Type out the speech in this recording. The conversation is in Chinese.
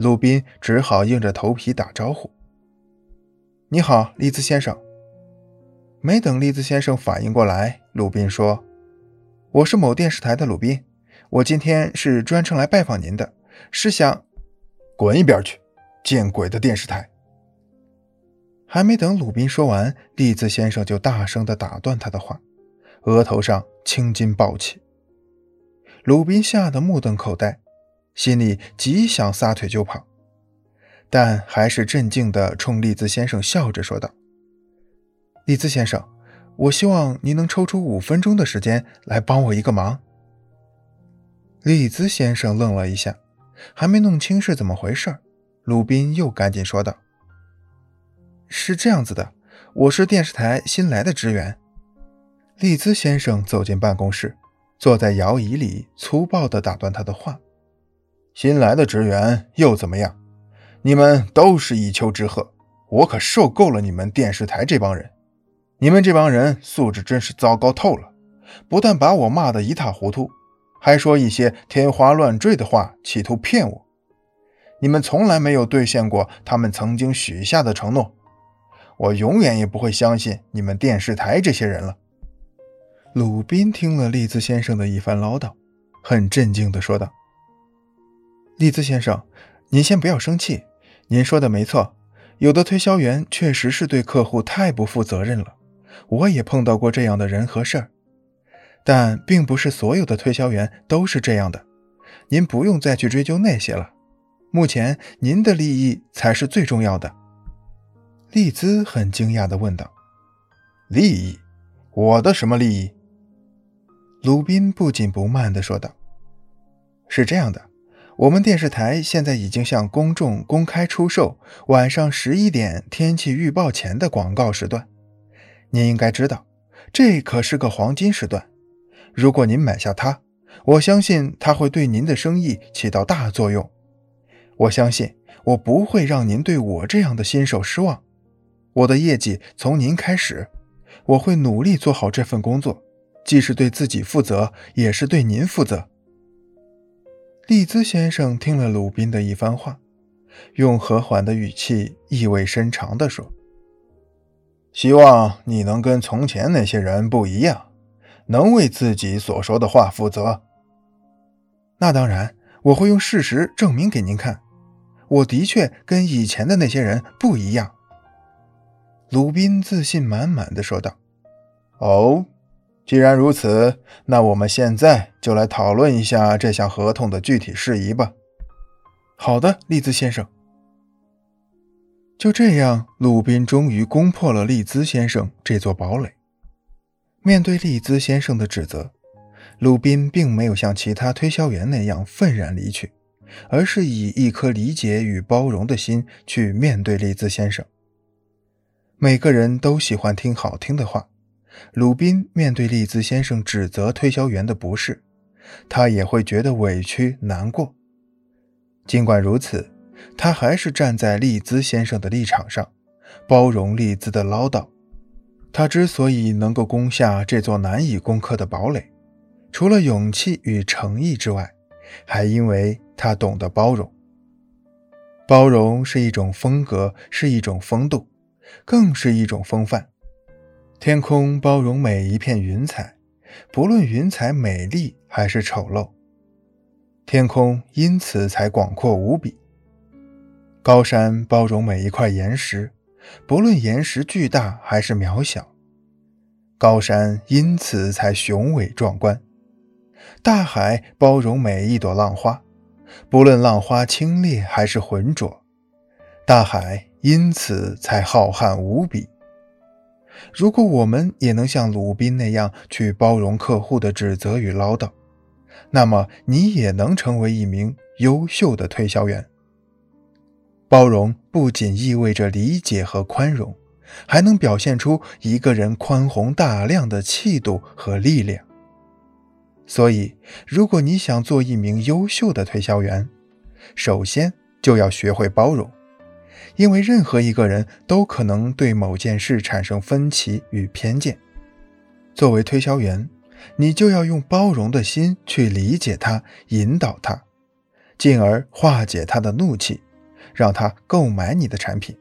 鲁宾只好硬着头皮打招呼：“你好，利兹先生。”没等利兹先生反应过来，鲁宾说：“我是某电视台的鲁宾，我今天是专程来拜访您的，是想……滚一边去，见鬼的电视台！”还没等鲁宾说完，利兹先生就大声地打断他的话，额头上青筋暴起。鲁宾吓得目瞪口呆，心里极想撒腿就跑，但还是镇静地冲利兹先生笑着说道。利兹先生，我希望您能抽出五分钟的时间来帮我一个忙。利兹先生愣了一下，还没弄清是怎么回事，鲁宾又赶紧说道：“是这样子的，我是电视台新来的职员。”利兹先生走进办公室，坐在摇椅里，粗暴地打断他的话：“新来的职员又怎么样？你们都是一丘之貉，我可受够了你们电视台这帮人。”你们这帮人素质真是糟糕透了，不但把我骂得一塌糊涂，还说一些天花乱坠的话，企图骗我。你们从来没有兑现过他们曾经许下的承诺，我永远也不会相信你们电视台这些人了。鲁宾听了利兹先生的一番唠叨，很镇静地说道：“利兹先生，您先不要生气，您说的没错，有的推销员确实是对客户太不负责任了。”我也碰到过这样的人和事儿，但并不是所有的推销员都是这样的。您不用再去追究那些了，目前您的利益才是最重要的。利兹很惊讶地问道：“利益？我的什么利益？”鲁宾不紧不慢地说道：“是这样的，我们电视台现在已经向公众公开出售晚上十一点天气预报前的广告时段。”您应该知道，这可是个黄金时段。如果您买下它，我相信它会对您的生意起到大作用。我相信我不会让您对我这样的新手失望。我的业绩从您开始，我会努力做好这份工作，既是对自己负责，也是对您负责。利兹先生听了鲁宾的一番话，用和缓的语气，意味深长地说。希望你能跟从前那些人不一样，能为自己所说的话负责。那当然，我会用事实证明给您看。我的确跟以前的那些人不一样。”鲁宾自信满满的说道。“哦，既然如此，那我们现在就来讨论一下这项合同的具体事宜吧。”“好的，利兹先生。”就这样，鲁宾终于攻破了利兹先生这座堡垒。面对利兹先生的指责，鲁宾并没有像其他推销员那样愤然离去，而是以一颗理解与包容的心去面对利兹先生。每个人都喜欢听好听的话，鲁宾面对利兹先生指责推销员的不是，他也会觉得委屈难过。尽管如此。他还是站在利兹先生的立场上，包容利兹的唠叨。他之所以能够攻下这座难以攻克的堡垒，除了勇气与诚意之外，还因为他懂得包容。包容是一种风格，是一种风度，更是一种风范。天空包容每一片云彩，不论云彩美丽还是丑陋，天空因此才广阔无比。高山包容每一块岩石，不论岩石巨大还是渺小，高山因此才雄伟壮观。大海包容每一朵浪花，不论浪花清冽还是浑浊，大海因此才浩瀚无比。如果我们也能像鲁宾那样去包容客户的指责与唠叨，那么你也能成为一名优秀的推销员。包容不仅意味着理解和宽容，还能表现出一个人宽宏大量的气度和力量。所以，如果你想做一名优秀的推销员，首先就要学会包容，因为任何一个人都可能对某件事产生分歧与偏见。作为推销员，你就要用包容的心去理解他、引导他，进而化解他的怒气。让他购买你的产品。